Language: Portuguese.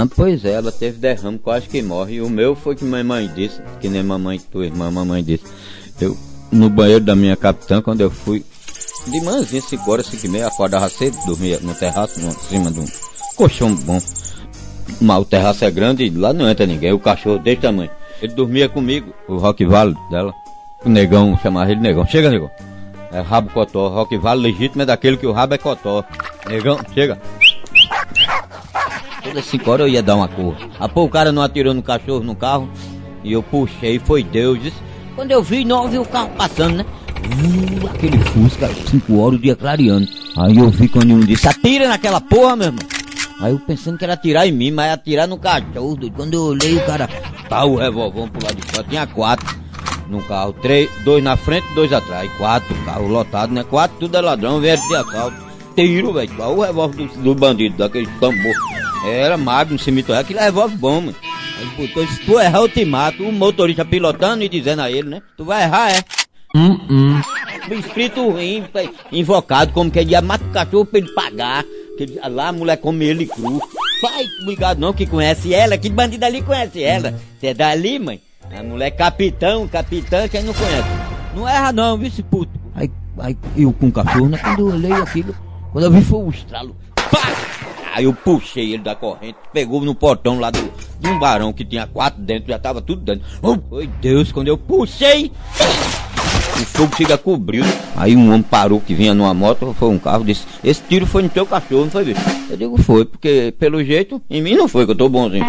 Ah, pois é, ela teve derrame, quase que morre. E o meu foi que minha mãe disse, que nem mamãe, tua irmã, mamãe disse. Eu, no banheiro da minha capitã, quando eu fui, de manhãzinha, 5 horas, 5 e meia, acordava cedo, dormia no terraço, no, cima de um colchão bom. Mas o terraço é grande e lá não entra ninguém, o cachorro desse tamanho. Ele dormia comigo, o Rock dela. O negão, chamava ele negão. Chega, negão. É rabo cotó. Rock Vale legítimo é daquele que o rabo é cotó. Negão, chega. Todas 5 horas eu ia dar uma cor. A pô, o cara não atirou no cachorro no carro. E eu puxei, foi Deus. Quando eu vi, não vi o carro passando, né? Uh, aquele Fusca, 5 horas, o dia clareando. Aí eu vi quando um disse, atira naquela porra, meu irmão. Aí eu pensando que era atirar em mim, mas atirar no cachorro. Quando eu olhei, o cara, tá o revolvão pro lado de fora. Tinha quatro no carro. Três, dois na frente, dois atrás. Quatro carros lotados, né? Quatro, tudo é ladrão, vieram de assalto. Tiro, velho. O revólver do, do bandido, daquele tambor. Era magno, cemitério. Aquele revólver bom, mano. Aí botou, se tu errar, eu te mato. O motorista pilotando e dizendo a ele, né? Tu vai errar, é. Hum, hum. O espírito ruim, invocado, como que ele ia matar o cachorro pra ele pagar. Que ele- lá a mulher come ele cru. Vai, ligado não, que conhece ela, que bandido ali conhece ela. Você é dali, mãe? A mulher capitão, capitã, quem não conhece? Não erra não, viu esse puto? Aí, aí eu com o cachorro, né? Quando eu olhei aquilo, quando eu vi foi um estralo. Pá! Aí eu puxei ele da corrente, pegou no portão lá do, de um barão que tinha quatro dentro, já tava tudo dentro. Oh, foi Deus, quando eu puxei, o fogo chega cobriu. Aí um homem parou que vinha numa moto, foi um carro, disse, esse tiro foi no teu cachorro, não foi, bicho? Eu digo, foi, porque pelo jeito, em mim não foi, que eu tô bonzinho.